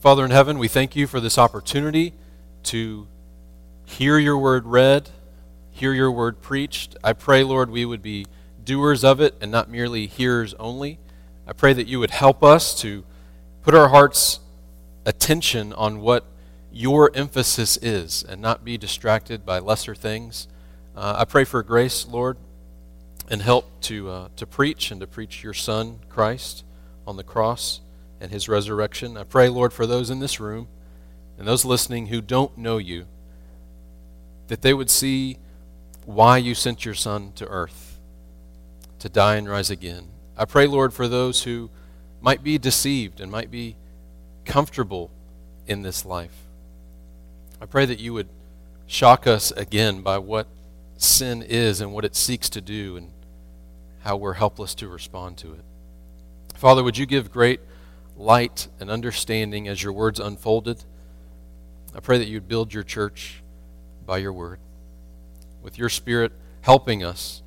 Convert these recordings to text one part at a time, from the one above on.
Father in heaven, we thank you for this opportunity to hear your word read, hear your word preached. I pray, Lord, we would be doers of it and not merely hearers only. I pray that you would help us to put our hearts' attention on what your emphasis is and not be distracted by lesser things. Uh, I pray for grace, Lord, and help to, uh, to preach and to preach your Son, Christ, on the cross and his resurrection. I pray, Lord, for those in this room and those listening who don't know you, that they would see why you sent your Son to earth to die and rise again. I pray, Lord, for those who might be deceived and might be comfortable in this life. I pray that you would shock us again by what sin is and what it seeks to do and how we're helpless to respond to it. Father, would you give great light and understanding as your words unfolded. I pray that you'd build your church by your word. With your spirit helping us,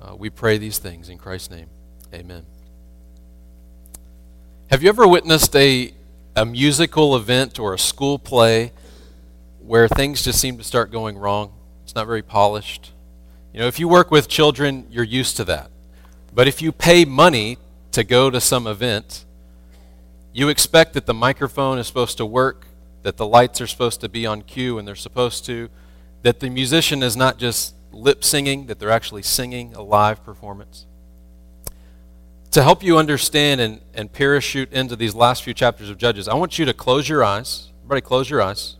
uh, we pray these things in Christ's name. Amen. Have you ever witnessed a, a musical event or a school play where things just seem to start going wrong? It's not very polished. You know, if you work with children, you're used to that. But if you pay money to go to some event, you expect that the microphone is supposed to work, that the lights are supposed to be on cue and they're supposed to, that the musician is not just lip singing, that they're actually singing a live performance. To help you understand and, and parachute into these last few chapters of Judges, I want you to close your eyes. Everybody, close your eyes.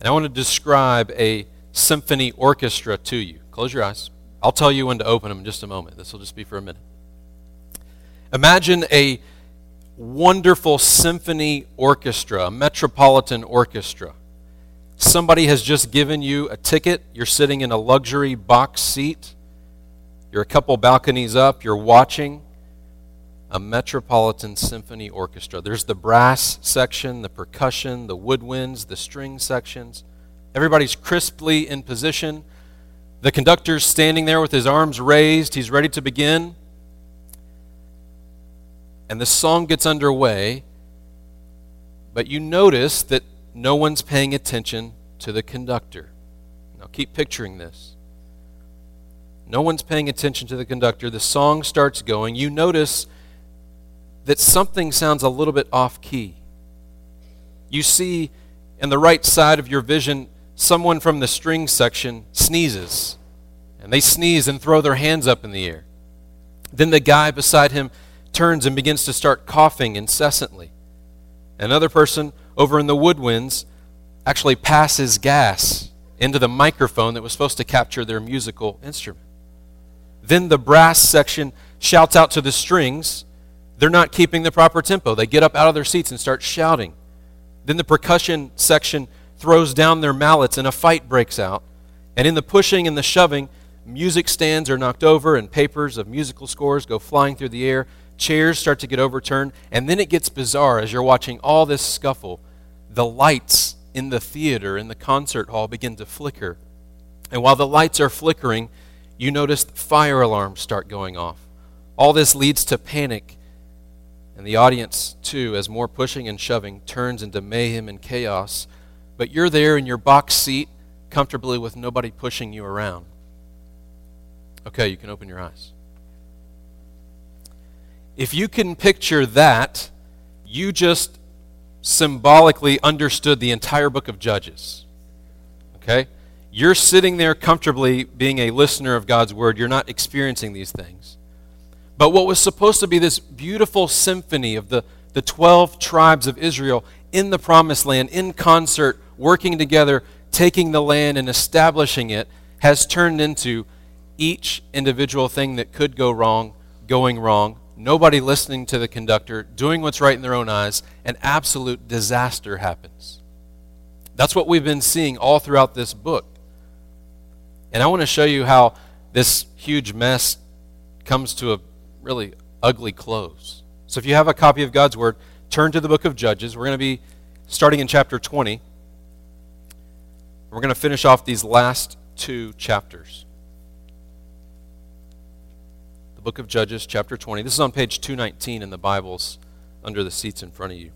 And I want to describe a symphony orchestra to you. Close your eyes. I'll tell you when to open them in just a moment. This will just be for a minute. Imagine a wonderful symphony orchestra, a metropolitan orchestra. Somebody has just given you a ticket. You're sitting in a luxury box seat. You're a couple balconies up. You're watching a metropolitan symphony orchestra. There's the brass section, the percussion, the woodwinds, the string sections. Everybody's crisply in position. The conductor's standing there with his arms raised. He's ready to begin and the song gets underway, but you notice that no one's paying attention to the conductor. Now keep picturing this. No one's paying attention to the conductor. The song starts going. You notice that something sounds a little bit off key. You see in the right side of your vision someone from the string section sneezes. And they sneeze and throw their hands up in the air. Then the guy beside him turns and begins to start coughing incessantly. Another person over in the woodwinds actually passes gas into the microphone that was supposed to capture their musical instrument. Then the brass section shouts out to the strings. They're not keeping the proper tempo. They get up out of their seats and start shouting. Then the percussion section throws down their mallets and a fight breaks out. And in the pushing and the shoving, music stands are knocked over and papers of musical scores go flying through the air chairs start to get overturned, and then it gets bizarre as you're watching all this scuffle. The lights in the theater, in the concert hall, begin to flicker. And while the lights are flickering, you notice fire alarms start going off. All this leads to panic, and the audience, too, as more pushing and shoving turns into mayhem and chaos. But you're there in your box seat, comfortably with nobody pushing you around. Okay, you can open your eyes. If you can picture that, you just symbolically understood the entire book of Judges. Okay? You're sitting there comfortably being a listener of God's word. You're not experiencing these things. But what was supposed to be this beautiful symphony of the, the 12 tribes of Israel in the promised land, in concert, working together, taking the land and establishing it, has turned into each individual thing that could go wrong, going wrong, nobody listening to the conductor, doing what's right in their own eyes, and absolute disaster happens. That's what we've been seeing all throughout this book. And I want to show you how this huge mess comes to a really ugly close. So if you have a copy of God's Word, turn to the book of Judges. We're going to be starting in chapter 20. We're going to finish off these last two chapters book of Judges, chapter 20. This is on page 219 in the Bibles under the seats in front of you.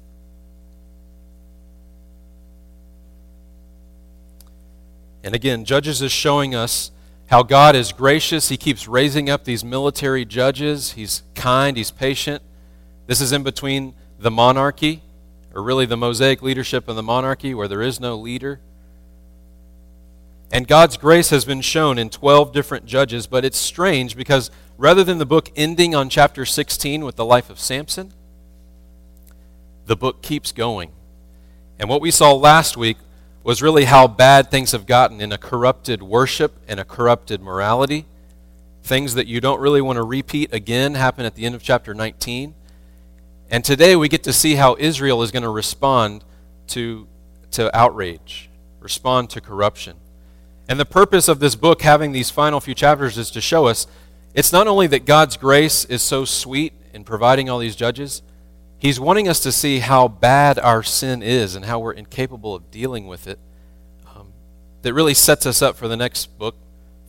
And again, Judges is showing us how God is gracious. He keeps raising up these military judges. He's kind, he's patient. This is in between the monarchy, or really the Mosaic leadership and the monarchy, where there is no leader. And God's grace has been shown in 12 different judges, but it's strange because rather than the book ending on chapter 16 with the life of Samson, the book keeps going. And what we saw last week was really how bad things have gotten in a corrupted worship and a corrupted morality. Things that you don't really want to repeat again happen at the end of chapter 19. And today we get to see how Israel is going to respond to, to outrage, respond to corruption. And the purpose of this book, having these final few chapters, is to show us it's not only that God's grace is so sweet in providing all these judges, He's wanting us to see how bad our sin is and how we're incapable of dealing with it. Um, that really sets us up for the next book,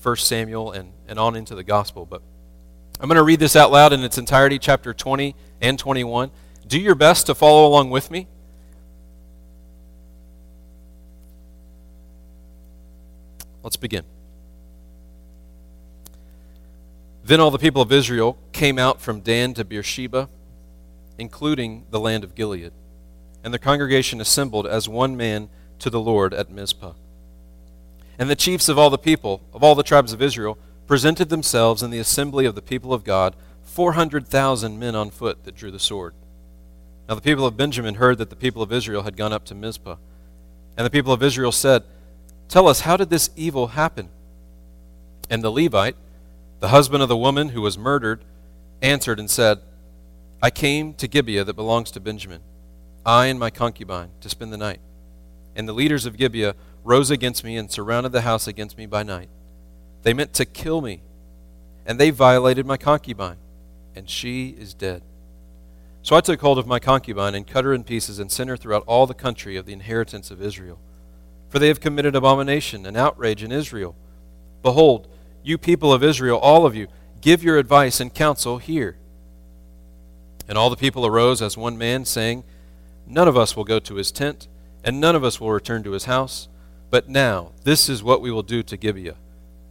1 Samuel, and, and on into the gospel. But I'm going to read this out loud in its entirety, chapter 20 and 21. Do your best to follow along with me. Let's begin. Then all the people of Israel came out from Dan to Beersheba including the land of Gilead. And the congregation assembled as one man to the Lord at Mizpah. And the chiefs of all the people, of all the tribes of Israel, presented themselves in the assembly of the people of God, 400,000 men on foot that drew the sword. Now the people of Benjamin heard that the people of Israel had gone up to Mizpah. And the people of Israel said, Tell us, how did this evil happen? And the Levite, the husband of the woman who was murdered, answered and said, I came to Gibeah that belongs to Benjamin, I and my concubine, to spend the night. And the leaders of Gibeah rose against me and surrounded the house against me by night. They meant to kill me, and they violated my concubine, and she is dead. So I took hold of my concubine and cut her in pieces and sent her throughout all the country of the inheritance of Israel. For they have committed abomination and outrage in Israel. Behold, you people of Israel, all of you, give your advice and counsel here. And all the people arose as one man, saying, None of us will go to his tent, and none of us will return to his house. But now, this is what we will do to Gibeah.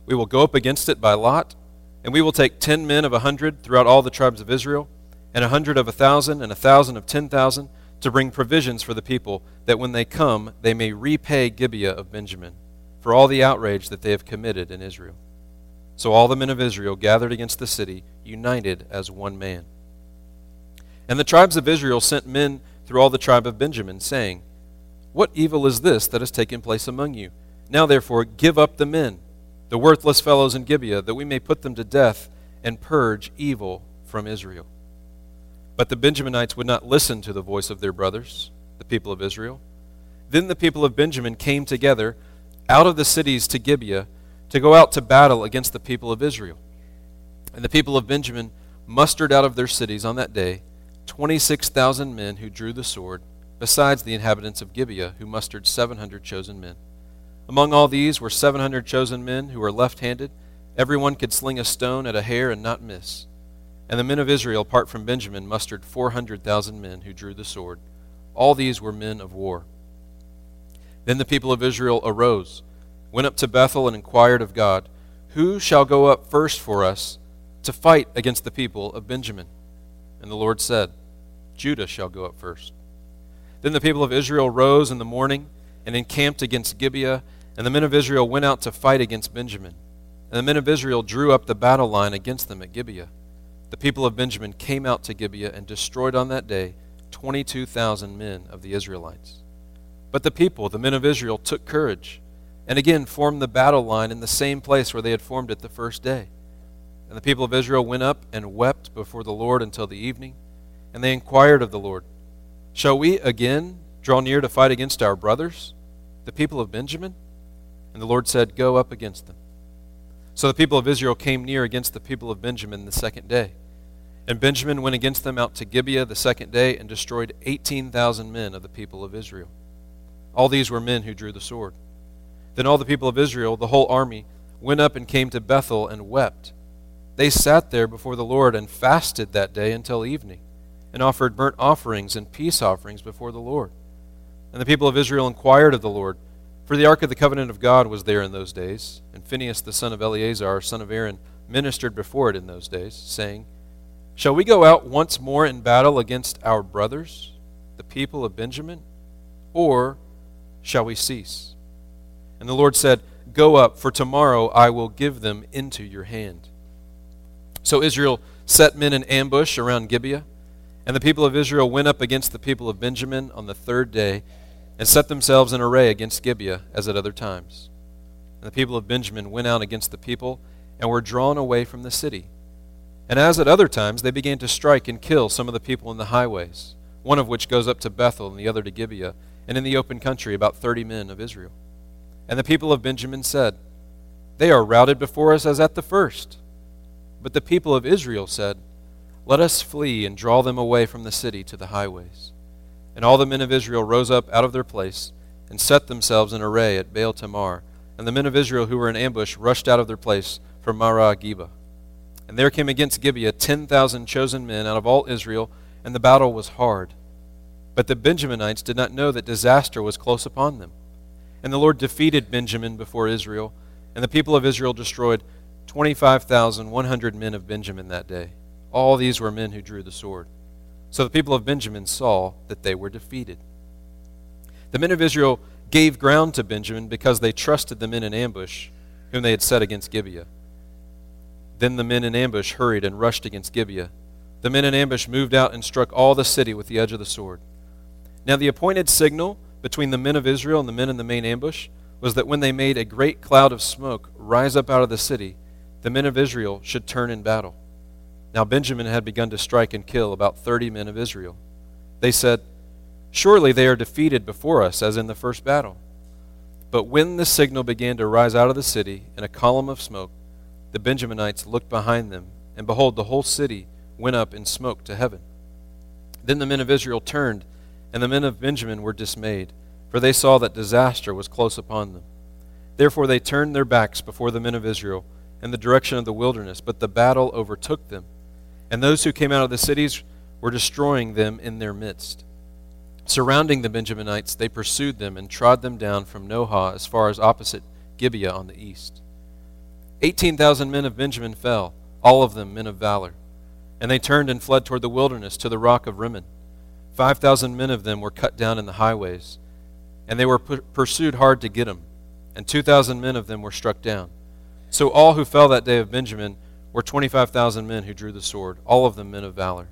We will go up against it by lot, and we will take ten men of a hundred throughout all the tribes of Israel, and a hundred of a thousand, and a thousand of ten thousand, to bring provisions for the people, that when they come, they may repay Gibeah of Benjamin for all the outrage that they have committed in Israel. So all the men of Israel gathered against the city, united as one man. And the tribes of Israel sent men through all the tribe of Benjamin, saying, What evil is this that has taken place among you? Now therefore give up the men, the worthless fellows in Gibeah, that we may put them to death and purge evil from Israel. But the Benjaminites would not listen to the voice of their brothers, the people of Israel. Then the people of Benjamin came together out of the cities to Gibeah to go out to battle against the people of Israel. And the people of Benjamin mustered out of their cities on that day 26,000 men who drew the sword, besides the inhabitants of Gibeah, who mustered 700 chosen men. Among all these were 700 chosen men who were left handed. Everyone could sling a stone at a hair and not miss. And the men of Israel, apart from Benjamin, mustered 400,000 men who drew the sword. All these were men of war. Then the people of Israel arose, went up to Bethel, and inquired of God, Who shall go up first for us to fight against the people of Benjamin? And the Lord said, Judah shall go up first. Then the people of Israel rose in the morning and encamped against Gibeah, and the men of Israel went out to fight against Benjamin. And the men of Israel drew up the battle line against them at Gibeah. The people of Benjamin came out to Gibeah and destroyed on that day 22,000 men of the Israelites. But the people, the men of Israel, took courage and again formed the battle line in the same place where they had formed it the first day. And the people of Israel went up and wept before the Lord until the evening. And they inquired of the Lord, Shall we again draw near to fight against our brothers, the people of Benjamin? And the Lord said, Go up against them. So the people of Israel came near against the people of Benjamin the second day. And Benjamin went against them out to Gibeah the second day and destroyed 18,000 men of the people of Israel. All these were men who drew the sword. Then all the people of Israel, the whole army, went up and came to Bethel and wept. They sat there before the Lord and fasted that day until evening and offered burnt offerings and peace offerings before the Lord. And the people of Israel inquired of the Lord, For the ark of the covenant of God was there in those days, and Phinehas the son of Eleazar, son of Aaron, ministered before it in those days, saying, Shall we go out once more in battle against our brothers, the people of Benjamin? Or shall we cease? And the Lord said, Go up, for tomorrow I will give them into your hand. So Israel set men in ambush around Gibeah, and the people of Israel went up against the people of Benjamin on the third day and set themselves in array against Gibeah as at other times. And the people of Benjamin went out against the people and were drawn away from the city. And as at other times, they began to strike and kill some of the people in the highways, one of which goes up to Bethel and the other to Gibeah, and in the open country about thirty men of Israel. And the people of Benjamin said, They are routed before us as at the first. But the people of Israel said, Let us flee and draw them away from the city to the highways. And all the men of Israel rose up out of their place and set themselves in array at Baal Tamar. And the men of Israel who were in ambush rushed out of their place from Maareh Geba. And there came against Gibeah ten thousand chosen men out of all Israel, and the battle was hard. But the Benjaminites did not know that disaster was close upon them. And the Lord defeated Benjamin before Israel, and the people of Israel destroyed 25,100 men of Benjamin that day. All these were men who drew the sword. So the people of Benjamin saw that they were defeated. The men of Israel gave ground to Benjamin because they trusted the men in ambush whom they had set against Gibeah. Then the men in ambush hurried and rushed against Gibeah. The men in ambush moved out and struck all the city with the edge of the sword. Now the appointed signal between the men of Israel and the men in the main ambush was that when they made a great cloud of smoke rise up out of the city, the men of Israel should turn in battle. Now Benjamin had begun to strike and kill about thirty men of Israel. They said, Surely they are defeated before us, as in the first battle. But when the signal began to rise out of the city in a column of smoke, the Benjaminites looked behind them, and behold, the whole city went up in smoke to heaven. Then the men of Israel turned, and the men of Benjamin were dismayed, for they saw that disaster was close upon them. Therefore they turned their backs before the men of Israel in the direction of the wilderness, but the battle overtook them and those who came out of the cities were destroying them in their midst. Surrounding the Benjaminites, they pursued them and trod them down from Nohah as far as opposite Gibeah on the east. Eighteen thousand men of Benjamin fell, all of them men of valor. And they turned and fled toward the wilderness to the rock of Rimmon. Five thousand men of them were cut down in the highways, and they were pursued hard to get them, and two thousand men of them were struck down. So all who fell that day of Benjamin were 25,000 men who drew the sword, all of them men of valor.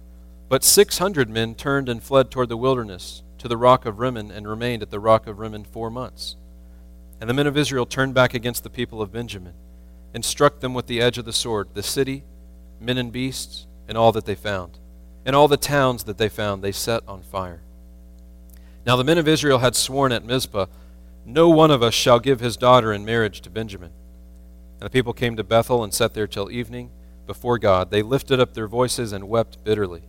But 600 men turned and fled toward the wilderness, to the rock of Rimmon, and remained at the rock of Rimmon four months. And the men of Israel turned back against the people of Benjamin, and struck them with the edge of the sword, the city, men and beasts, and all that they found. And all the towns that they found they set on fire. Now the men of Israel had sworn at Mizpah, No one of us shall give his daughter in marriage to Benjamin. And the people came to Bethel and sat there till evening before God. They lifted up their voices and wept bitterly.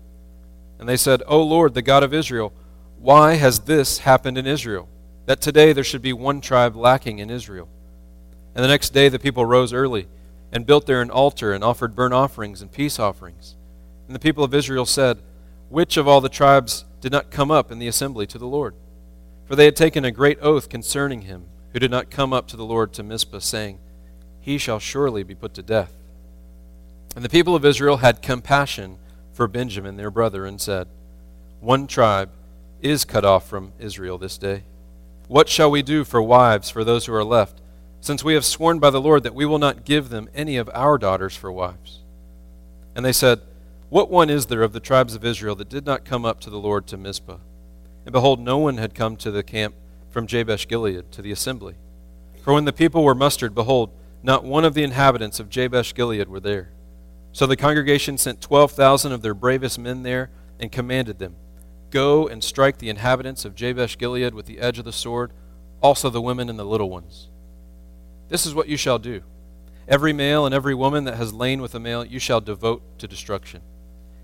And they said, O Lord, the God of Israel, why has this happened in Israel? That today there should be one tribe lacking in Israel. And the next day the people rose early and built there an altar and offered burnt offerings and peace offerings. And the people of Israel said, Which of all the tribes did not come up in the assembly to the Lord? For they had taken a great oath concerning him, who did not come up to the Lord to Mizpah, saying, he shall surely be put to death. And the people of Israel had compassion for Benjamin their brother, and said, One tribe is cut off from Israel this day. What shall we do for wives for those who are left, since we have sworn by the Lord that we will not give them any of our daughters for wives? And they said, What one is there of the tribes of Israel that did not come up to the Lord to Mizpah? And behold, no one had come to the camp from Jabesh Gilead to the assembly. For when the people were mustered, behold, not one of the inhabitants of Jabesh Gilead were there. So the congregation sent 12,000 of their bravest men there and commanded them Go and strike the inhabitants of Jabesh Gilead with the edge of the sword, also the women and the little ones. This is what you shall do. Every male and every woman that has lain with a male you shall devote to destruction.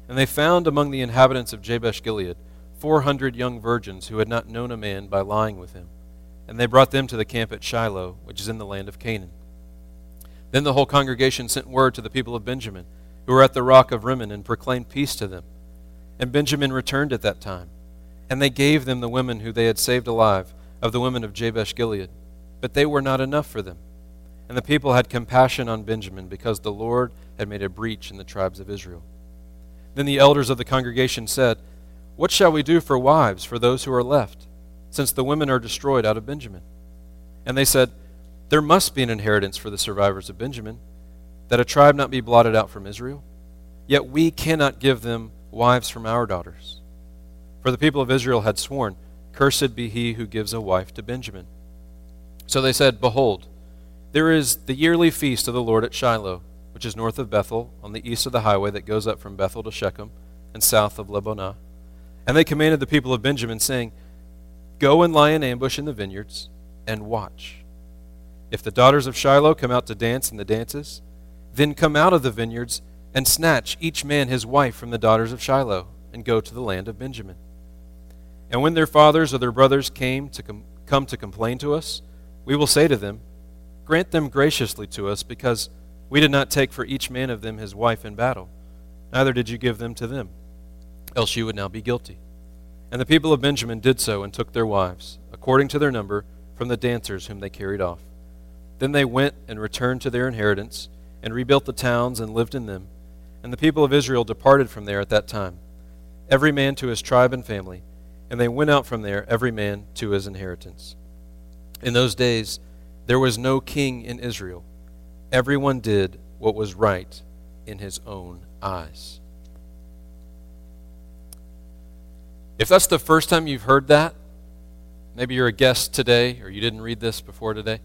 And they found among the inhabitants of Jabesh Gilead 400 young virgins who had not known a man by lying with him. And they brought them to the camp at Shiloh, which is in the land of Canaan. Then the whole congregation sent word to the people of Benjamin, who were at the rock of Rimmon, and proclaimed peace to them. And Benjamin returned at that time. And they gave them the women who they had saved alive of the women of Jabesh Gilead. but they were not enough for them. And the people had compassion on Benjamin because the Lord had made a breach in the tribes of Israel. Then the elders of the congregation said, What shall we do for wives for those who are left, since the women are destroyed out of Benjamin? And they said, There must be an inheritance for the survivors of Benjamin, that a tribe not be blotted out from Israel. Yet we cannot give them wives from our daughters. For the people of Israel had sworn, Cursed be he who gives a wife to Benjamin. So they said, Behold, there is the yearly feast of the Lord at Shiloh, which is north of Bethel, on the east of the highway that goes up from Bethel to Shechem, and south of Lebonah. And they commanded the people of Benjamin, saying, Go and lie in ambush in the vineyards, and watch. If the daughters of Shiloh come out to dance in the dances, then come out of the vineyards, and snatch each man his wife from the daughters of Shiloh, and go to the land of Benjamin. And when their fathers or their brothers came to com- come to complain to us, we will say to them, Grant them graciously to us, because we did not take for each man of them his wife in battle, neither did you give them to them, else you would now be guilty. And the people of Benjamin did so and took their wives, according to their number, from the dancers whom they carried off. Then they went and returned to their inheritance, and rebuilt the towns and lived in them. And the people of Israel departed from there at that time, every man to his tribe and family, and they went out from there, every man to his inheritance. In those days, there was no king in Israel. Everyone did what was right in his own eyes. If that's the first time you've heard that, maybe you're a guest today or you didn't read this before today,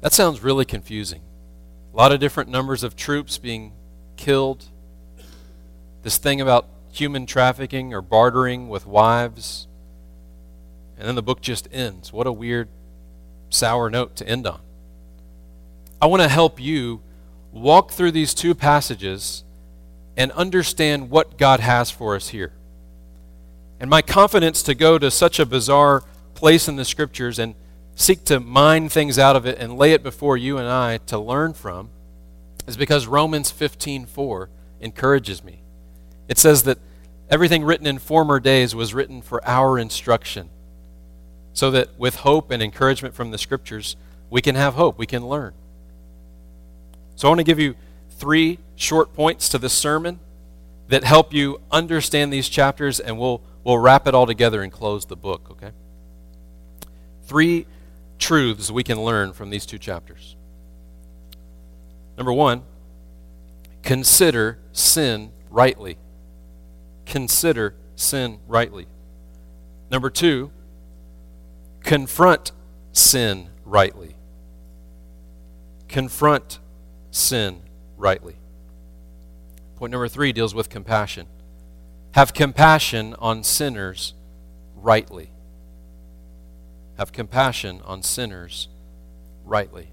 that sounds really confusing. A lot of different numbers of troops being killed. This thing about human trafficking or bartering with wives. And then the book just ends. What a weird sour note to end on. I want to help you walk through these two passages and understand what God has for us here. And my confidence to go to such a bizarre place in the scriptures and seek to mine things out of it and lay it before you and I to learn from is because Romans 15:4 encourages me. It says that everything written in former days was written for our instruction so that with hope and encouragement from the scriptures, we can have hope, we can learn. So I want to give you three short points to this sermon that help you understand these chapters, and we'll, we'll wrap it all together and close the book, okay? Three truths we can learn from these two chapters. Number one, consider sin rightly. Consider sin rightly. Number two, confront sin rightly. Confront sin rightly. Point number three deals with compassion. Have compassion on sinners rightly. Have compassion on sinners rightly.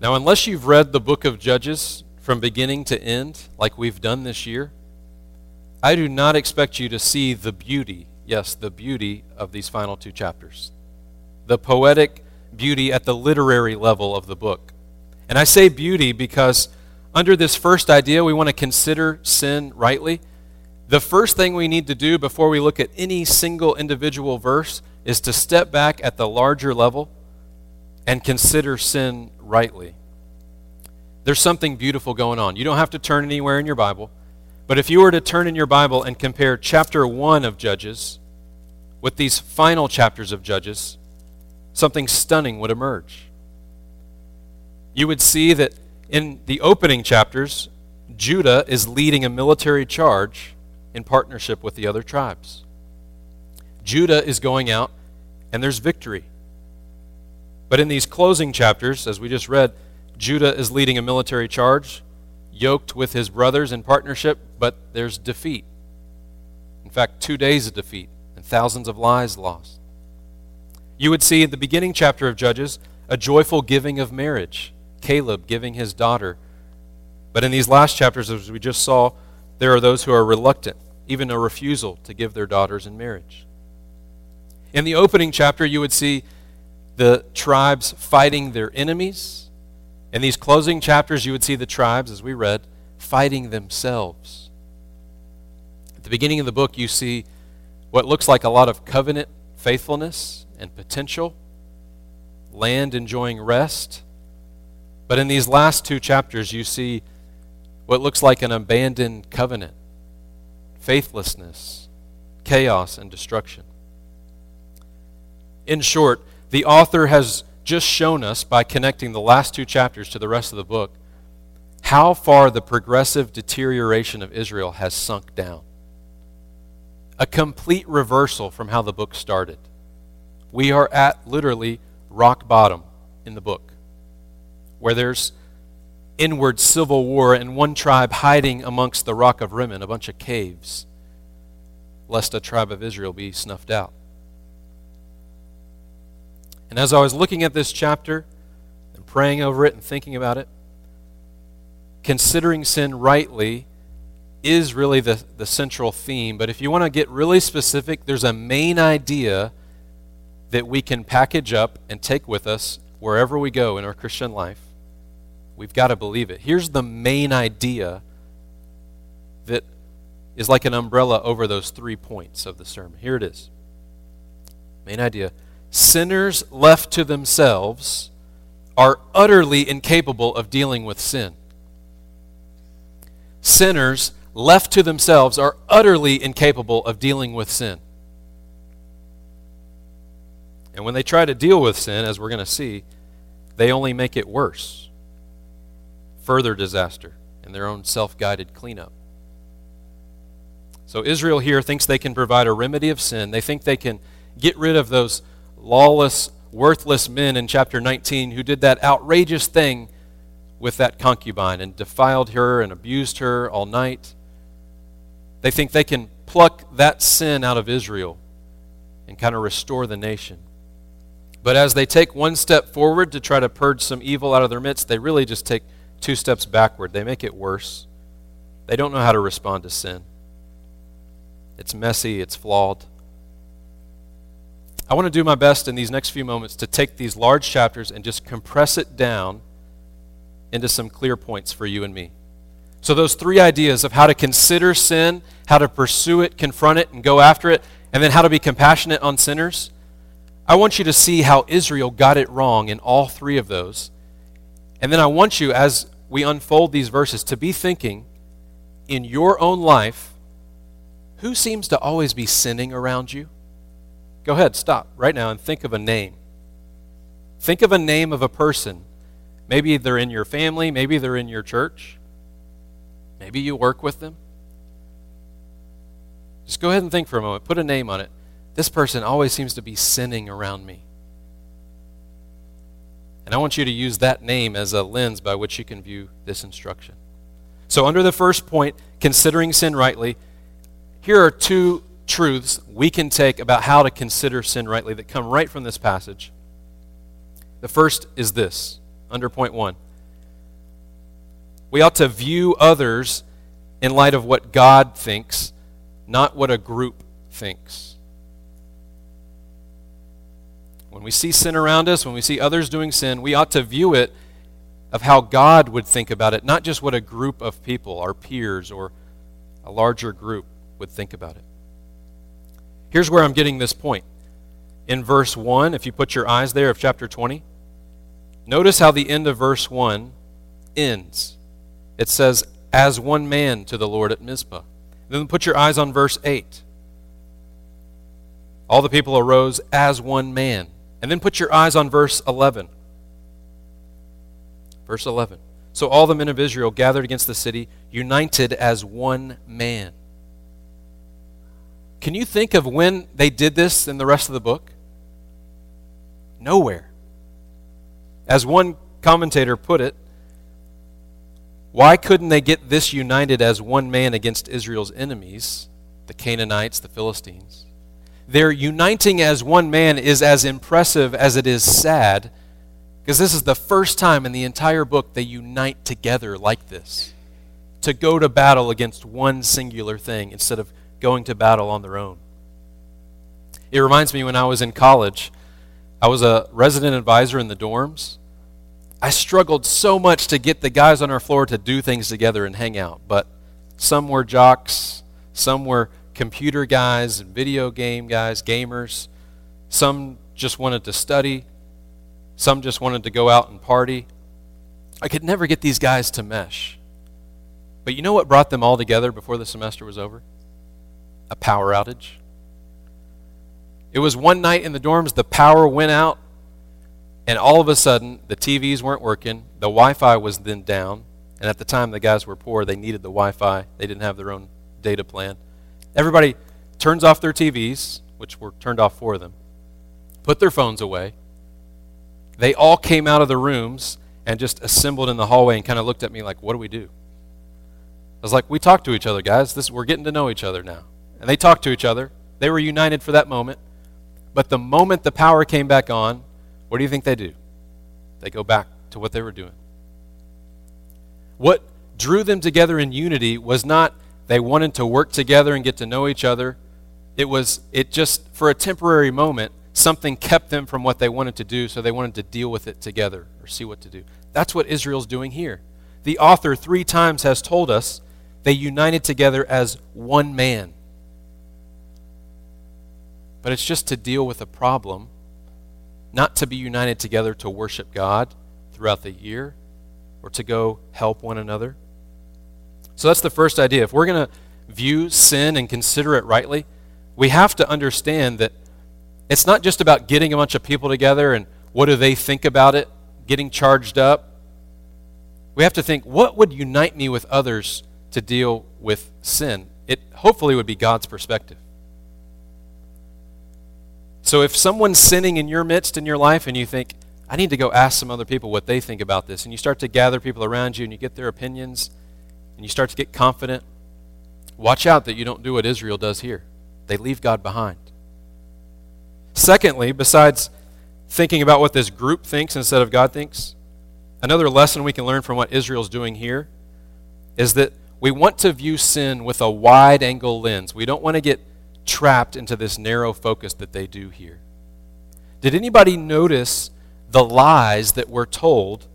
Now, unless you've read the book of Judges from beginning to end, like we've done this year, I do not expect you to see the beauty yes, the beauty of these final two chapters. The poetic beauty at the literary level of the book. And I say beauty because under this first idea, we want to consider sin rightly. The first thing we need to do before we look at any single individual verse is to step back at the larger level and consider sin rightly. There's something beautiful going on. You don't have to turn anywhere in your Bible. But if you were to turn in your Bible and compare chapter 1 of Judges with these final chapters of Judges, something stunning would emerge. You would see that in the opening chapters, Judah is leading a military charge in partnership with the other tribes. Judah is going out, and there's victory. But in these closing chapters, as we just read, Judah is leading a military charge yoked with his brothers in partnership, but there's defeat. In fact, two days of defeat and thousands of lives lost. You would see in the beginning chapter of Judges a joyful giving of marriage, Caleb giving his daughter. But in these last chapters, as we just saw, there are those who are reluctant, even a refusal to give their daughters in marriage. In the opening chapter, you would see the tribes fighting their enemies in these closing chapters, you would see the tribes, as we read, fighting themselves. At the beginning of the book, you see what looks like a lot of covenant faithfulness and potential, land enjoying rest. But in these last two chapters, you see what looks like an abandoned covenant, faithlessness, chaos, and destruction. In short, the author has just shown us by connecting the last two chapters to the rest of the book how far the progressive deterioration of Israel has sunk down. A complete reversal from how the book started. We are at literally rock bottom in the book, where there's inward civil war and one tribe hiding amongst the rock of Rimmon, a bunch of caves, lest a tribe of Israel be snuffed out. And as I was looking at this chapter and praying over it and thinking about it, considering sin rightly is really the, the central theme. But if you want to get really specific, there's a main idea that we can package up and take with us wherever we go in our Christian life. We've got to believe it. Here's the main idea that is like an umbrella over those three points of the sermon. Here it is. Main idea sinners left to themselves are utterly incapable of dealing with sin. Sinners left to themselves are utterly incapable of dealing with sin. And when they try to deal with sin, as we're going to see, they only make it worse. Further disaster in their own self guided cleanup. So Israel here thinks they can provide a remedy of sin. They think they can get rid of those lawless, worthless men in chapter 19 who did that outrageous thing with that concubine and defiled her and abused her all night. They think they can pluck that sin out of Israel and kind of restore the nation. But as they take one step forward to try to purge some evil out of their midst, they really just take two steps backward. They make it worse. They don't know how to respond to sin. It's messy, it's flawed. I want to do my best in these next few moments to take these large chapters and just compress it down into some clear points for you and me. So, those three ideas of how to consider sin, how to pursue it, confront it, and go after it, and then how to be compassionate on sinners, I want you to see how Israel got it wrong in all three of those. And then I want you, as we unfold these verses, to be thinking in your own life who seems to always be sinning around you? Go ahead, stop right now and think of a name. Think of a name of a person. Maybe they're in your family, maybe they're in your church, maybe you work with them. Just go ahead and think for a moment. Put a name on it. This person always seems to be sinning around me. And I want you to use that name as a lens by which you can view this instruction. So, under the first point, considering sin rightly, here are two truths we can take about how to consider sin rightly that come right from this passage. The first is this, under point one. We ought to view others in light of what God thinks, not what a group thinks. When we see sin around us, when we see others doing sin, we ought to view it of how God would think about it, not just what a group of people, our peers, or a larger group would think about it. Here's where I'm getting this point. In verse 1, if you put your eyes there of chapter 20, notice how the end of verse 1 ends. It says, As one man to the Lord at Mizpah. Then put your eyes on verse 8. All the people arose as one man. And then put your eyes on verse 11. Verse 11. So all the men of Israel gathered against the city, united as one man. Can you think of when they did this in the rest of the book? Nowhere. As one commentator put it, why couldn't they get this united as one man against Israel's enemies, the Canaanites, the Philistines? Their uniting as one man is as impressive as it is sad, because this is the first time in the entire book they unite together like this to go to battle against one singular thing instead of going to battle on their own. It reminds me when I was in college, I was a resident advisor in the dorms. I struggled so much to get the guys on our floor to do things together and hang out, but some were jocks, some were computer guys and video game guys, gamers. Some just wanted to study, some just wanted to go out and party. I could never get these guys to mesh. But you know what brought them all together before the semester was over? A power outage. It was one night in the dorms, the power went out, and all of a sudden, the TVs weren't working, the Wi Fi was then down, and at the time, the guys were poor. They needed the Wi Fi, they didn't have their own data plan. Everybody turns off their TVs, which were turned off for them, put their phones away. They all came out of the rooms and just assembled in the hallway and kind of looked at me like, What do we do? I was like, We talk to each other, guys. This, we're getting to know each other now. And they talked to each other. They were united for that moment. But the moment the power came back on, what do you think they do? They go back to what they were doing. What drew them together in unity was not they wanted to work together and get to know each other. It was, it just, for a temporary moment, something kept them from what they wanted to do, so they wanted to deal with it together or see what to do. That's what Israel's doing here. The author three times has told us they united together as one man. But it's just to deal with a problem, not to be united together to worship God throughout the year or to go help one another. So that's the first idea. If we're going to view sin and consider it rightly, we have to understand that it's not just about getting a bunch of people together and what do they think about it, getting charged up. We have to think what would unite me with others to deal with sin? It hopefully would be God's perspective. So if someone's sinning in your midst in your life and you think, I need to go ask some other people what they think about this, and you start to gather people around you and you get their opinions and you start to get confident, watch out that you don't do what Israel does here. They leave God behind. Secondly, besides thinking about what this group thinks instead of God thinks, another lesson we can learn from what Israel's doing here is that we want to view sin with a wide angle lens. We don't want to get trapped into this narrow focus that they do here. Did anybody notice the lies that were told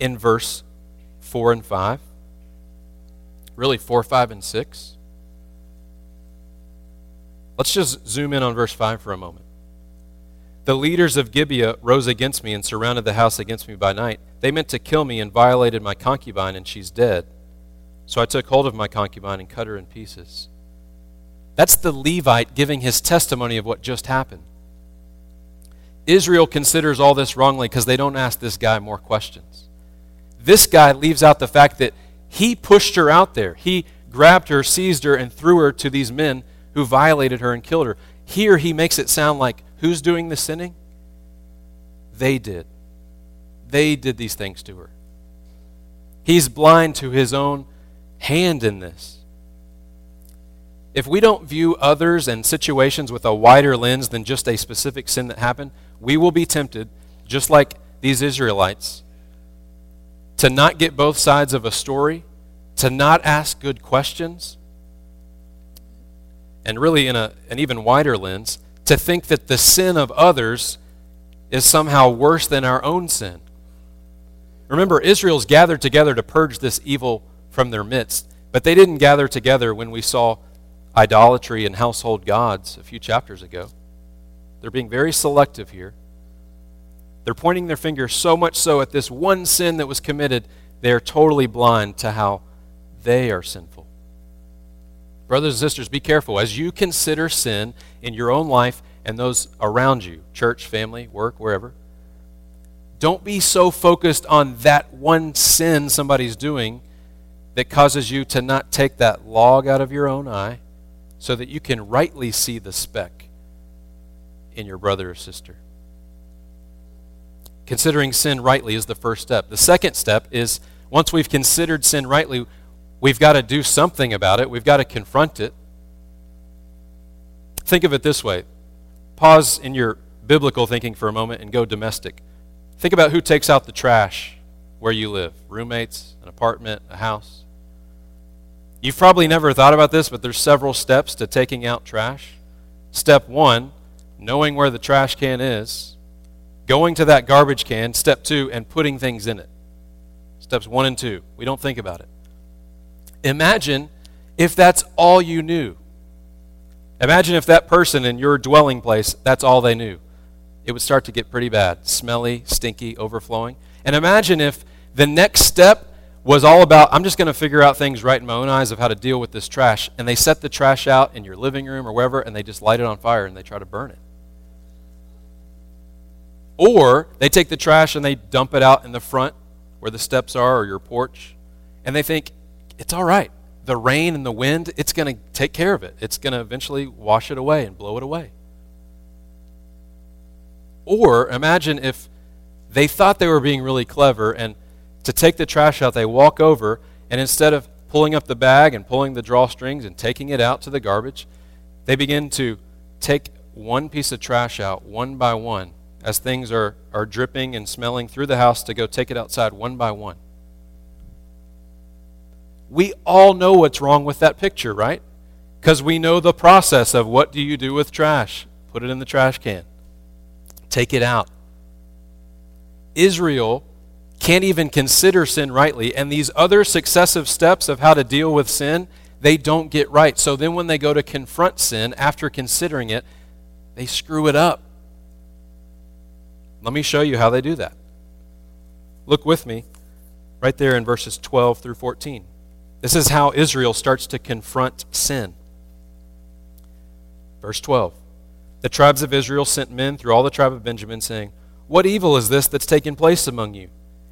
in verse 4 and 5? Really, 4, 5, and 6? Let's just zoom in on verse 5 for a moment. The leaders of Gibeah rose against me and surrounded the house against me by night. They meant to kill me and violated my concubine, and she's dead. So I took hold of my concubine and cut her in pieces. That's the Levite giving his testimony of what just happened. Israel considers all this wrongly because they don't ask this guy more questions. This guy leaves out the fact that he pushed her out there. He grabbed her, seized her, and threw her to these men who violated her and killed her. Here he makes it sound like who's doing the sinning? They did. They did these things to her. He's blind to his own hand in this. If we don't view others and situations with a wider lens than just a specific sin that happened, we will be tempted, just like these Israelites, to not get both sides of a story, to not ask good questions, and really in a, an even wider lens, to think that the sin of others is somehow worse than our own sin. Remember, Israel's gathered together to purge this evil from their midst, but they didn't gather together when we saw idolatry and household gods a few chapters ago. They're being very selective here. They're pointing their finger so much so at this one sin that was committed, they're totally blind to how they are sinful. Brothers and sisters, be careful as you consider sin in your own life and those around you church, family, work, wherever. Don't be so focused on that one sin somebody's doing that causes you to not take that log out of your own eye so that you can rightly see the speck in your brother or sister. Considering sin rightly is the first step. The second step is once we've considered sin rightly, we've got to do something about it. We've got to confront it. Think of it this way pause in your biblical thinking for a moment and go domestic. Think about who takes out the trash where you live roommates, an apartment, a house. You've probably never thought about this, but there's several steps to taking out trash. Step one, knowing where the trash can is going to that garbage can, step two, and putting things in it. Steps one and two. We don't think about it. Imagine if that's all you knew. Imagine if that person in your dwelling place, that's all they knew. it would start to get pretty bad smelly, stinky, overflowing. And imagine if the next step was all about, I'm just going to figure out things right in my own eyes of how to deal with this trash. And they set the trash out in your living room or wherever, and they just light it on fire and they try to burn it. Or they take the trash and they dump it out in the front where the steps are or your porch, and they think, it's all right. The rain and the wind, it's going to take care of it. It's going to eventually wash it away and blow it away. Or imagine if they thought they were being really clever and to take the trash out, they walk over and instead of pulling up the bag and pulling the drawstrings and taking it out to the garbage, they begin to take one piece of trash out one by one as things are, are dripping and smelling through the house to go take it outside one by one. We all know what's wrong with that picture, right? Because we know the process of what do you do with trash? Put it in the trash can, take it out. Israel can't even consider sin rightly, and these other successive steps of how to deal with sin, they don't get right. So then when they go to confront sin after considering it, they screw it up. Let me show you how they do that. Look with me right there in verses 12 through 14. This is how Israel starts to confront sin. Verse 12 The tribes of Israel sent men through all the tribe of Benjamin, saying, What evil is this that's taken place among you?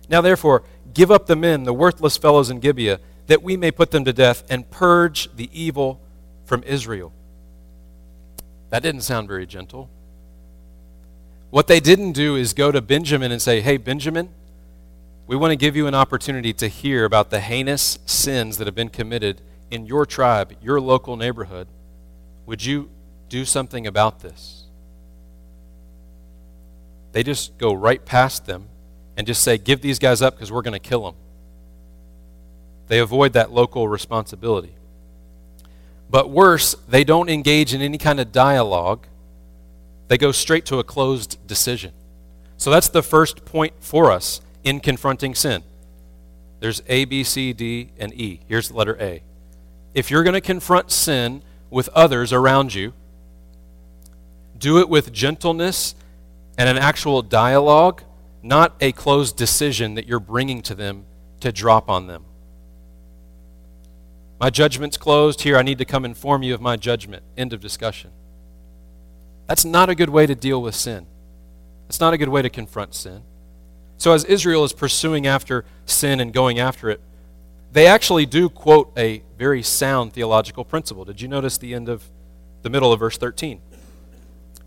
Now therefore, give up the men, the worthless fellows in Gibeah, that we may put them to death and purge the evil from Israel. That didn't sound very gentle. What they didn't do is go to Benjamin and say, Hey, Benjamin, we want to give you an opportunity to hear about the heinous sins that have been committed in your tribe, your local neighborhood. Would you do something about this? They just go right past them and just say, Give these guys up because we're going to kill them. They avoid that local responsibility. But worse, they don't engage in any kind of dialogue they go straight to a closed decision. So that's the first point for us in confronting sin. There's A, B, C, D, and E. Here's the letter A. If you're going to confront sin with others around you, do it with gentleness and an actual dialogue, not a closed decision that you're bringing to them to drop on them. My judgment's closed. Here, I need to come inform you of my judgment. End of discussion. That's not a good way to deal with sin. That's not a good way to confront sin. So, as Israel is pursuing after sin and going after it, they actually do quote a very sound theological principle. Did you notice the end of the middle of verse 13?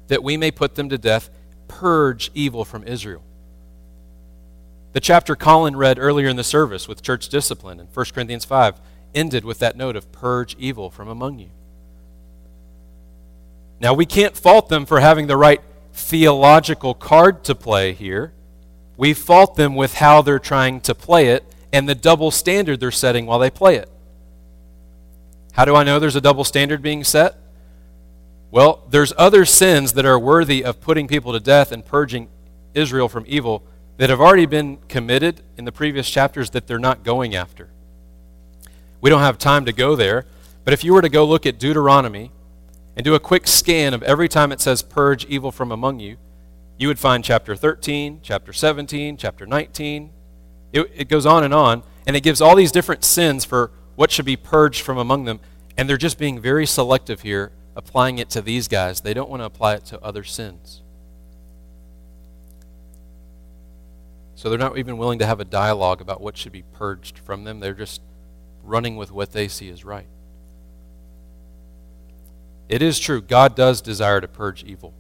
That we may put them to death, purge evil from Israel. The chapter Colin read earlier in the service with church discipline in 1 Corinthians 5 ended with that note of purge evil from among you. Now, we can't fault them for having the right theological card to play here. We fault them with how they're trying to play it and the double standard they're setting while they play it. How do I know there's a double standard being set? Well, there's other sins that are worthy of putting people to death and purging Israel from evil that have already been committed in the previous chapters that they're not going after. We don't have time to go there, but if you were to go look at Deuteronomy and do a quick scan of every time it says purge evil from among you, you would find chapter 13, chapter 17, chapter 19. It, it, goes on and on, and it gives all these different sins for what should be purged from among them. And they're just being very selective here, applying it to these guys. They don't want to apply it to other sins. So they're not even willing to have a dialogue about what should be purged from them. They're just running with what they see as right. It is true, God does desire to purge evil.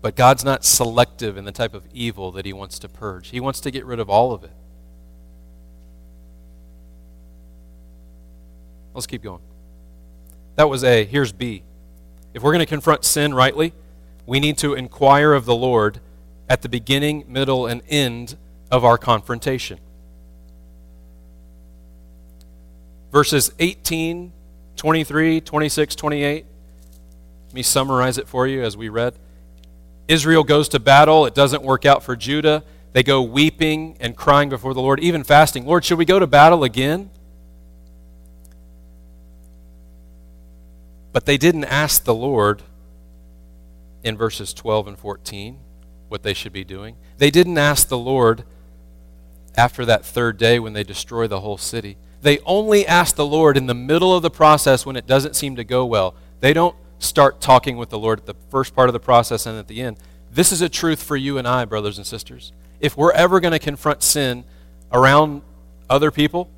But God's not selective in the type of evil that He wants to purge, He wants to get rid of all of it. Let's keep going. That was A. Here's B. If we're going to confront sin rightly, we need to inquire of the Lord at the beginning, middle, and end of our confrontation. Verses 18 23, 26, 28. Let me summarize it for you as we read. Israel goes to battle. It doesn't work out for Judah. They go weeping and crying before the Lord, even fasting. Lord, should we go to battle again? But they didn't ask the Lord in verses 12 and 14 what they should be doing. They didn't ask the Lord after that third day when they destroy the whole city. They only ask the Lord in the middle of the process when it doesn't seem to go well. They don't start talking with the Lord at the first part of the process and at the end. This is a truth for you and I, brothers and sisters. If we're ever going to confront sin around other people,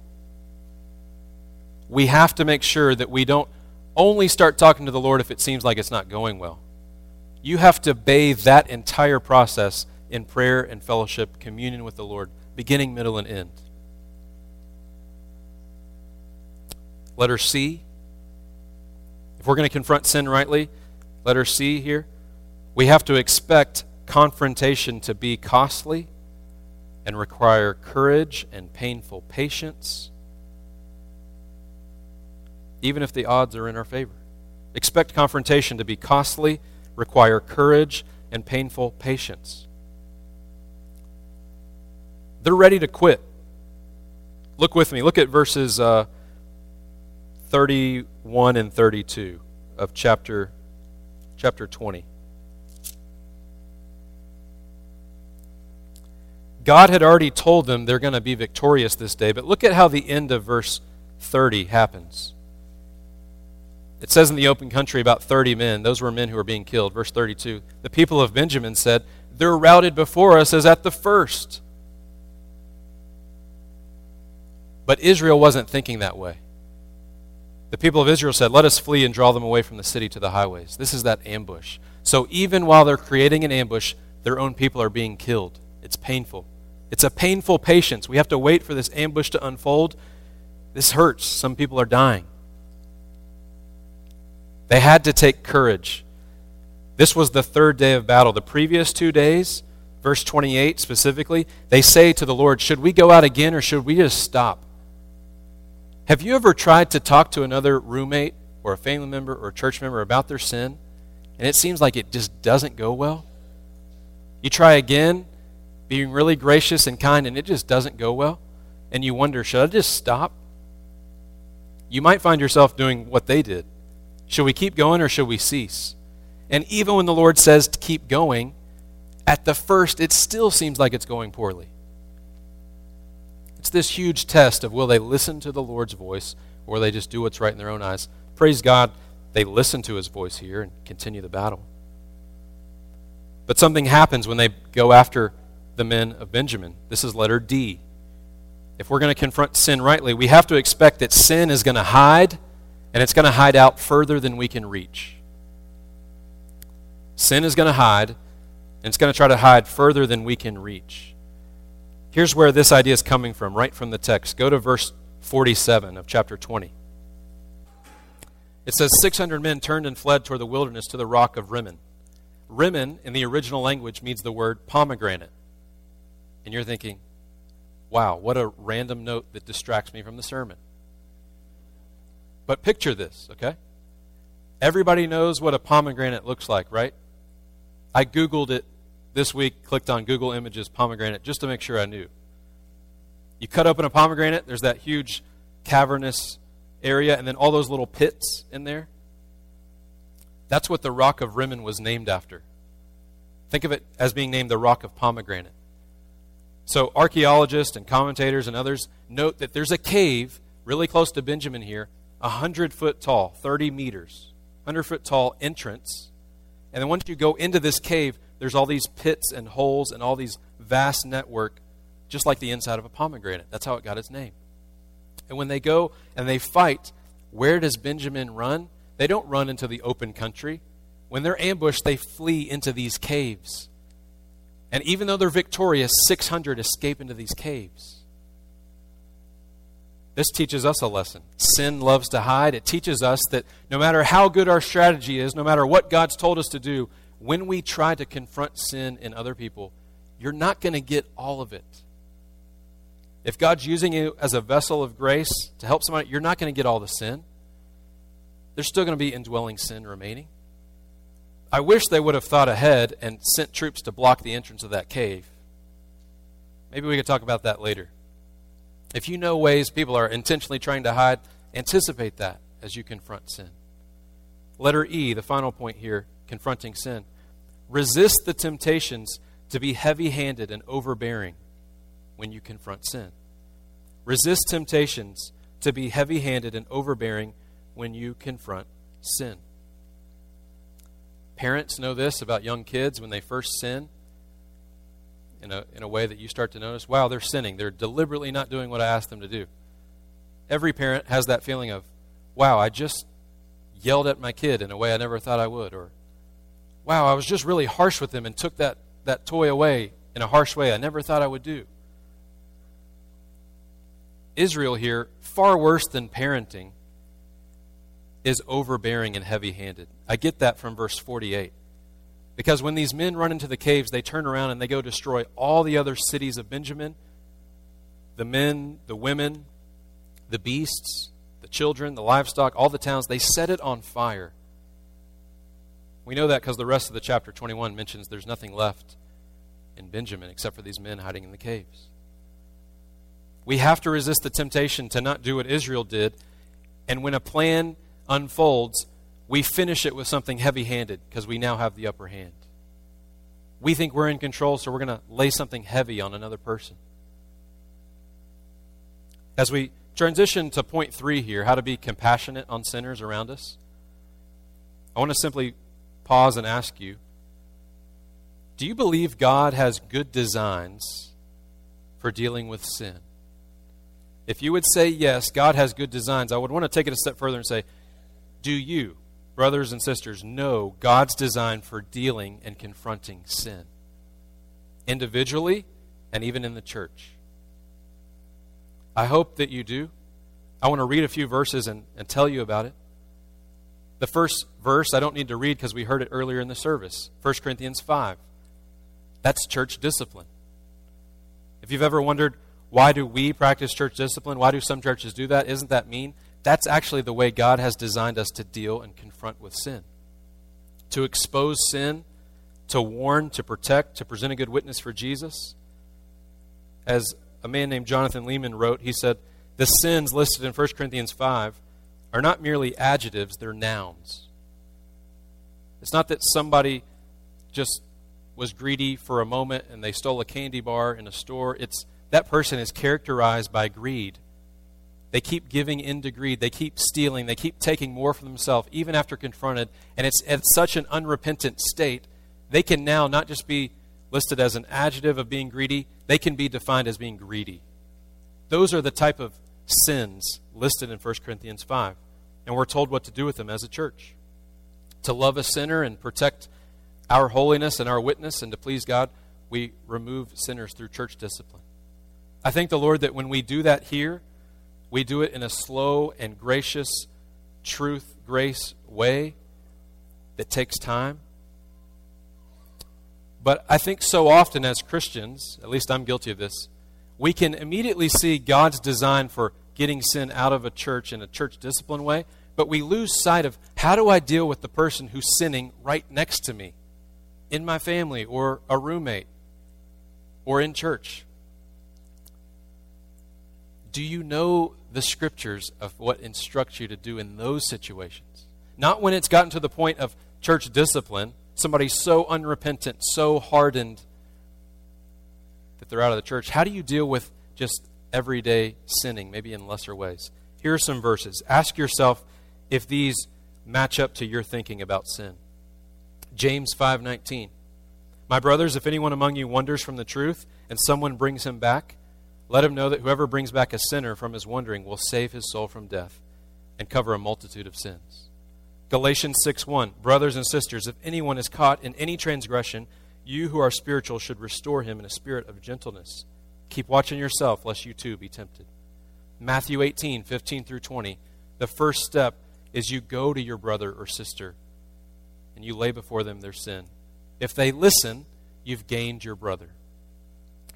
we have to make sure that we don't only start talking to the Lord if it seems like it's not going well. You have to bathe that entire process in prayer and fellowship, communion with the Lord, beginning, middle, and end. Letter C. If we're going to confront sin rightly, letter C here, we have to expect confrontation to be costly and require courage and painful patience, even if the odds are in our favor. Expect confrontation to be costly require courage and painful patience. They're ready to quit. Look with me. Look at verses uh, 31 and 32 of chapter, chapter 20. God had already told them they're going to be victorious this day, but look at how the end of verse 30 happens. It says in the open country about 30 men. Those were men who were being killed. Verse 32. The people of Benjamin said, They're routed before us as at the first. But Israel wasn't thinking that way. The people of Israel said, Let us flee and draw them away from the city to the highways. This is that ambush. So even while they're creating an ambush, their own people are being killed. It's painful. It's a painful patience. We have to wait for this ambush to unfold. This hurts. Some people are dying. They had to take courage. This was the third day of battle. The previous two days, verse 28 specifically, they say to the Lord, Should we go out again or should we just stop? Have you ever tried to talk to another roommate or a family member or a church member about their sin and it seems like it just doesn't go well? You try again, being really gracious and kind, and it just doesn't go well. And you wonder, should I just stop? You might find yourself doing what they did. Should we keep going or should we cease? And even when the Lord says to keep going, at the first, it still seems like it's going poorly. It's this huge test of will they listen to the Lord's voice or they just do what's right in their own eyes? Praise God, they listen to his voice here and continue the battle. But something happens when they go after the men of Benjamin. This is letter D. If we're going to confront sin rightly, we have to expect that sin is going to hide and it's going to hide out further than we can reach. Sin is going to hide, and it's going to try to hide further than we can reach. Here's where this idea is coming from, right from the text. Go to verse 47 of chapter 20. It says 600 men turned and fled toward the wilderness to the rock of Rimmon. Rimmon in the original language means the word pomegranate. And you're thinking, wow, what a random note that distracts me from the sermon. But picture this, okay? Everybody knows what a pomegranate looks like, right? I Googled it this week, clicked on Google Images pomegranate just to make sure I knew. You cut open a pomegranate, there's that huge cavernous area, and then all those little pits in there. That's what the rock of Rimmon was named after. Think of it as being named the rock of pomegranate. So, archaeologists and commentators and others note that there's a cave really close to Benjamin here a 100 foot tall, 30 meters, 100 foot tall entrance. And then once you go into this cave, there's all these pits and holes and all these vast network, just like the inside of a pomegranate. That's how it got its name. And when they go and they fight, where does Benjamin run? They don't run into the open country. When they're ambushed, they flee into these caves. And even though they're victorious, 600 escape into these caves. This teaches us a lesson. Sin loves to hide. It teaches us that no matter how good our strategy is, no matter what God's told us to do, when we try to confront sin in other people, you're not going to get all of it. If God's using you as a vessel of grace to help somebody, you're not going to get all the sin. There's still going to be indwelling sin remaining. I wish they would have thought ahead and sent troops to block the entrance of that cave. Maybe we could talk about that later. If you know ways people are intentionally trying to hide, anticipate that as you confront sin. Letter E, the final point here, confronting sin. Resist the temptations to be heavy handed and overbearing when you confront sin. Resist temptations to be heavy handed and overbearing when you confront sin. Parents know this about young kids when they first sin in a, in a way that you start to notice wow, they're sinning. They're deliberately not doing what I asked them to do. Every parent has that feeling of, wow, I just yelled at my kid in a way I never thought I would. Or, wow, I was just really harsh with them and took that, that toy away in a harsh way I never thought I would do. Israel here, far worse than parenting, is overbearing and heavy handed. I get that from verse 48. Because when these men run into the caves, they turn around and they go destroy all the other cities of Benjamin the men, the women, the beasts, the children, the livestock, all the towns. They set it on fire. We know that because the rest of the chapter 21 mentions there's nothing left in Benjamin except for these men hiding in the caves. We have to resist the temptation to not do what Israel did. And when a plan unfolds, we finish it with something heavy handed because we now have the upper hand. We think we're in control, so we're going to lay something heavy on another person. As we transition to point three here, how to be compassionate on sinners around us, I want to simply pause and ask you do you believe God has good designs for dealing with sin? If you would say yes, God has good designs, I would want to take it a step further and say, do you, brothers and sisters, know God's design for dealing and confronting sin? Individually and even in the church. I hope that you do. I want to read a few verses and, and tell you about it. The first verse I don't need to read because we heard it earlier in the service 1 Corinthians 5. That's church discipline. If you've ever wondered, why do we practice church discipline? Why do some churches do that? Isn't that mean? That's actually the way God has designed us to deal and confront with sin. To expose sin, to warn, to protect, to present a good witness for Jesus. As a man named Jonathan Leeman wrote, he said, The sins listed in 1 Corinthians 5 are not merely adjectives, they're nouns. It's not that somebody just was greedy for a moment and they stole a candy bar in a store. It's that person is characterized by greed they keep giving in to greed. They keep stealing. They keep taking more for themselves, even after confronted. And it's at such an unrepentant state, they can now not just be listed as an adjective of being greedy, they can be defined as being greedy. Those are the type of sins listed in 1 Corinthians 5. And we're told what to do with them as a church to love a sinner and protect our holiness and our witness and to please God, we remove sinners through church discipline. I thank the Lord that when we do that here, we do it in a slow and gracious, truth, grace way that takes time. But I think so often as Christians, at least I'm guilty of this, we can immediately see God's design for getting sin out of a church in a church discipline way, but we lose sight of how do I deal with the person who's sinning right next to me in my family or a roommate or in church? Do you know the scriptures of what instructs you to do in those situations. Not when it's gotten to the point of church discipline, somebody so unrepentant, so hardened that they're out of the church. How do you deal with just everyday sinning, maybe in lesser ways? Here are some verses. Ask yourself if these match up to your thinking about sin. James 5:19. My brothers, if anyone among you wanders from the truth and someone brings him back, let him know that whoever brings back a sinner from his wandering will save his soul from death and cover a multitude of sins. Galatians 6:1 Brothers and sisters, if anyone is caught in any transgression, you who are spiritual should restore him in a spirit of gentleness. Keep watching yourself, lest you too be tempted. Matthew 18, 15 through 20. The first step is you go to your brother or sister and you lay before them their sin. If they listen, you've gained your brother.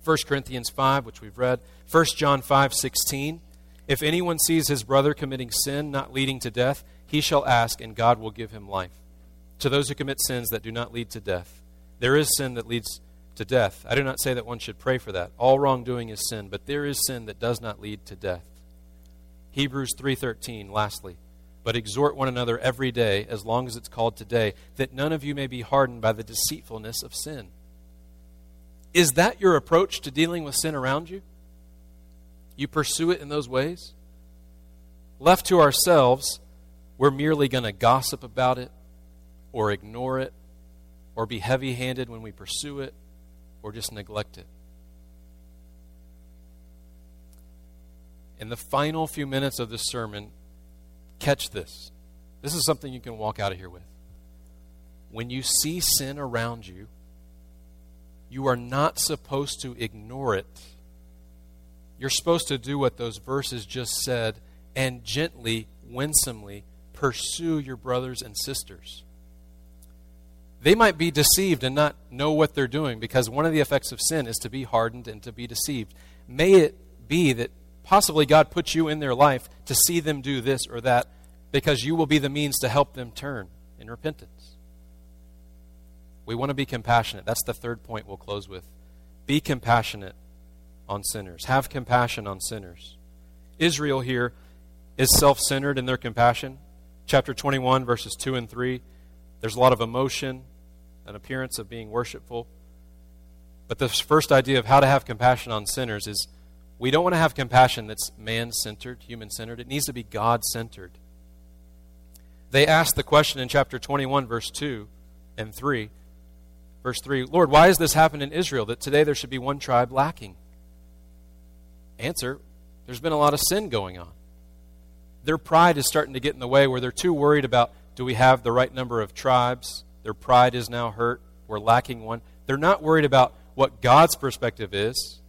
1 Corinthians 5, which we've read, 1 John 5, 16. If anyone sees his brother committing sin not leading to death, he shall ask, and God will give him life. To those who commit sins that do not lead to death, there is sin that leads to death. I do not say that one should pray for that. All wrongdoing is sin, but there is sin that does not lead to death. Hebrews 3:13 lastly, but exhort one another every day, as long as it's called today, that none of you may be hardened by the deceitfulness of sin. Is that your approach to dealing with sin around you? You pursue it in those ways? Left to ourselves, we're merely going to gossip about it, or ignore it, or be heavy handed when we pursue it, or just neglect it. In the final few minutes of this sermon, Catch this. This is something you can walk out of here with. When you see sin around you, you are not supposed to ignore it. You're supposed to do what those verses just said and gently, winsomely pursue your brothers and sisters. They might be deceived and not know what they're doing because one of the effects of sin is to be hardened and to be deceived. May it be that possibly God puts you in their life to see them do this or that because you will be the means to help them turn in repentance. We want to be compassionate. That's the third point we'll close with. Be compassionate on sinners. Have compassion on sinners. Israel here is self centered in their compassion. Chapter 21, verses 2 and 3. There's a lot of emotion, an appearance of being worshipful. But the first idea of how to have compassion on sinners is we don't want to have compassion that's man centered, human centered. It needs to be God centered. They asked the question in chapter 21, verse 2 and 3. Verse 3 Lord, why has this happened in Israel that today there should be one tribe lacking? Answer There's been a lot of sin going on. Their pride is starting to get in the way where they're too worried about do we have the right number of tribes? Their pride is now hurt. We're lacking one. They're not worried about what God's perspective is.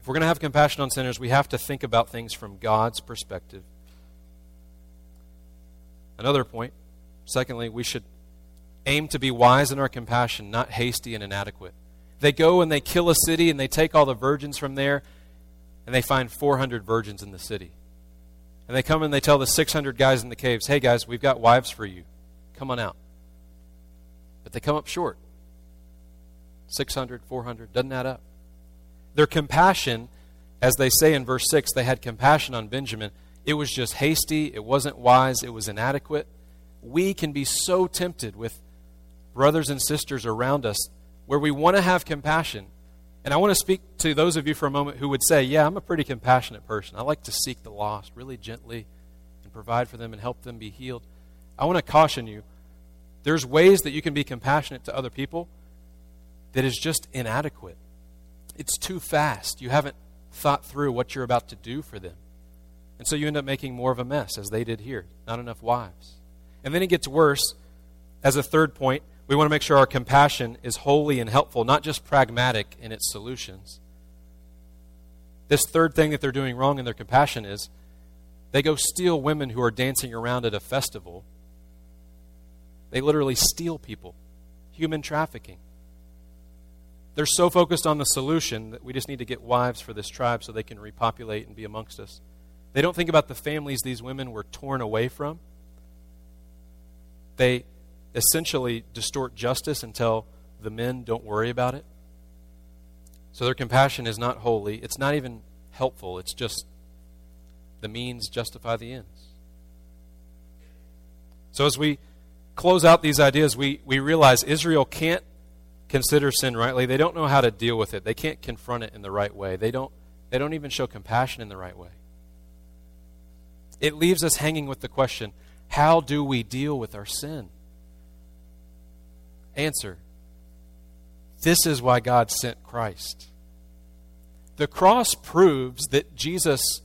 If we're going to have compassion on sinners, we have to think about things from God's perspective. Another point, secondly, we should aim to be wise in our compassion, not hasty and inadequate. They go and they kill a city and they take all the virgins from there and they find 400 virgins in the city. And they come and they tell the 600 guys in the caves, hey guys, we've got wives for you. Come on out. But they come up short. 600, 400, doesn't add up. Their compassion, as they say in verse 6, they had compassion on Benjamin. It was just hasty, it wasn't wise, it was inadequate. We can be so tempted with brothers and sisters around us where we want to have compassion. And I want to speak to those of you for a moment who would say, Yeah, I'm a pretty compassionate person. I like to seek the lost really gently and provide for them and help them be healed. I want to caution you there's ways that you can be compassionate to other people that is just inadequate it's too fast. You haven't thought through what you're about to do for them. And so you end up making more of a mess, as they did here. Not enough wives. And then it gets worse. As a third point, we want to make sure our compassion is holy and helpful, not just pragmatic in its solutions. This third thing that they're doing wrong in their compassion is they go steal women who are dancing around at a festival. They literally steal people, human trafficking. They're so focused on the solution that we just need to get wives for this tribe so they can repopulate and be amongst us. They don't think about the families these women were torn away from. They essentially distort justice and tell the men don't worry about it. So their compassion is not holy. It's not even helpful. It's just the means justify the ends. So as we close out these ideas, we, we realize Israel can't consider sin rightly, they don't know how to deal with it. They can't confront it in the right way. They don't, they don't even show compassion in the right way. It leaves us hanging with the question how do we deal with our sin? Answer This is why God sent Christ. The cross proves that Jesus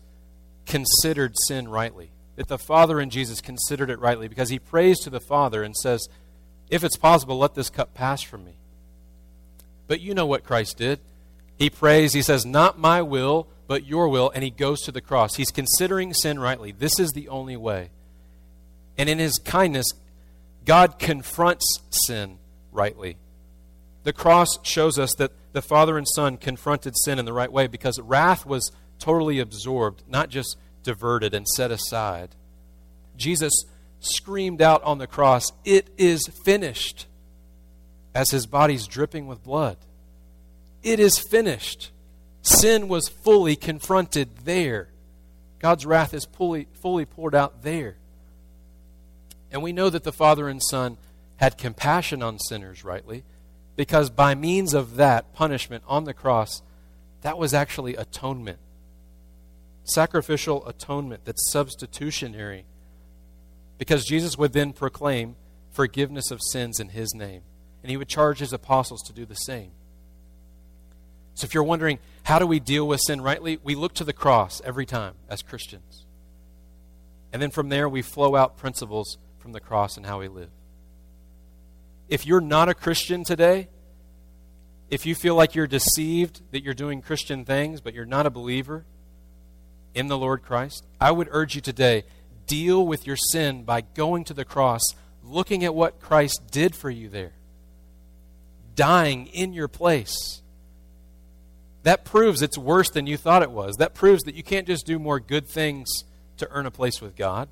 considered sin rightly, that the Father in Jesus considered it rightly, because he prays to the Father and says, If it's possible, let this cup pass from me. But you know what Christ did. He prays, he says, Not my will, but your will, and he goes to the cross. He's considering sin rightly. This is the only way. And in his kindness, God confronts sin rightly. The cross shows us that the Father and Son confronted sin in the right way because wrath was totally absorbed, not just diverted and set aside. Jesus screamed out on the cross, It is finished as his body's dripping with blood. It is finished. Sin was fully confronted there. God's wrath is fully, fully poured out there. And we know that the Father and Son had compassion on sinners, rightly, because by means of that punishment on the cross, that was actually atonement. Sacrificial atonement that's substitutionary. Because Jesus would then proclaim forgiveness of sins in his name. And he would charge his apostles to do the same. So if you're wondering, how do we deal with sin rightly? We look to the cross every time as Christians. And then from there, we flow out principles from the cross and how we live. If you're not a Christian today, if you feel like you're deceived that you're doing Christian things, but you're not a believer in the Lord Christ, I would urge you today deal with your sin by going to the cross, looking at what Christ did for you there, dying in your place that proves it's worse than you thought it was. That proves that you can't just do more good things to earn a place with God.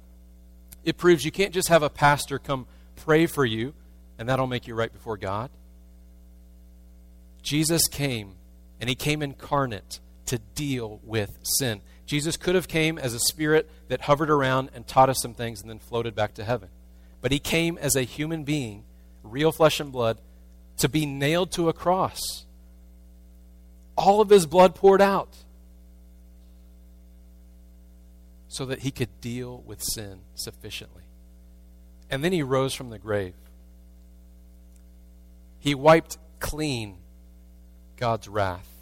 It proves you can't just have a pastor come pray for you and that'll make you right before God. Jesus came and he came incarnate to deal with sin. Jesus could have came as a spirit that hovered around and taught us some things and then floated back to heaven. But he came as a human being, real flesh and blood, to be nailed to a cross all of his blood poured out so that he could deal with sin sufficiently. And then he rose from the grave. He wiped clean God's wrath.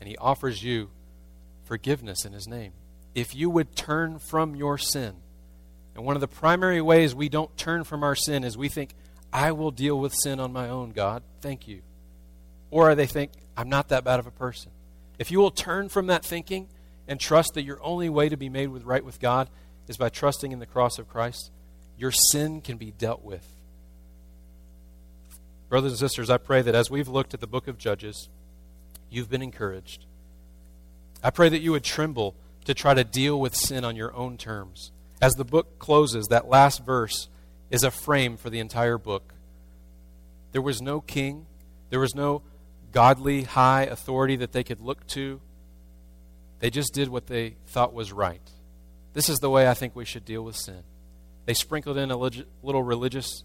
And he offers you forgiveness in his name. If you would turn from your sin, and one of the primary ways we don't turn from our sin is we think, I will deal with sin on my own, God. Thank you. Or they think, I'm not that bad of a person. If you will turn from that thinking and trust that your only way to be made with right with God is by trusting in the cross of Christ, your sin can be dealt with. Brothers and sisters, I pray that as we've looked at the book of Judges, you've been encouraged. I pray that you would tremble to try to deal with sin on your own terms. As the book closes, that last verse is a frame for the entire book. There was no king, there was no godly high authority that they could look to. They just did what they thought was right. This is the way I think we should deal with sin. They sprinkled in a little religious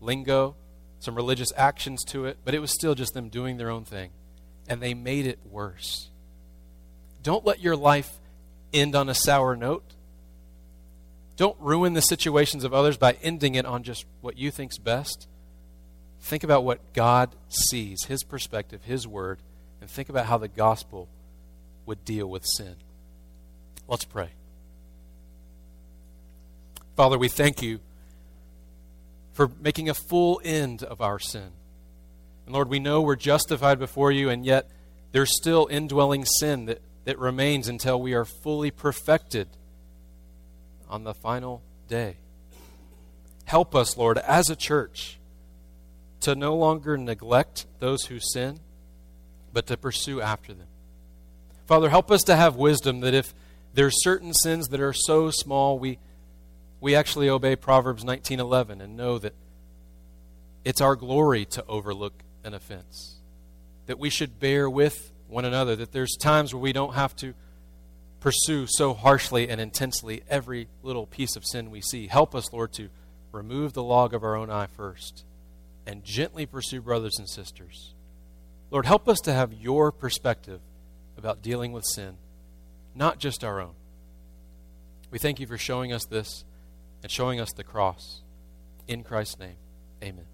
lingo, some religious actions to it, but it was still just them doing their own thing. And they made it worse. Don't let your life end on a sour note. Don't ruin the situations of others by ending it on just what you think's best. Think about what God sees, His perspective, His word, and think about how the gospel would deal with sin. Let's pray. Father, we thank you for making a full end of our sin. And Lord, we know we're justified before you, and yet there's still indwelling sin that, that remains until we are fully perfected on the final day. Help us, Lord, as a church to no longer neglect those who sin, but to pursue after them. Father, help us to have wisdom that if there's certain sins that are so small, we, we actually obey Proverbs 19:11 and know that it's our glory to overlook an offense. That we should bear with one another, that there's times where we don't have to pursue so harshly and intensely every little piece of sin we see. Help us, Lord, to remove the log of our own eye first and gently pursue brothers and sisters. Lord, help us to have your perspective about dealing with sin, not just our own. We thank you for showing us this and showing us the cross. In Christ's name, amen.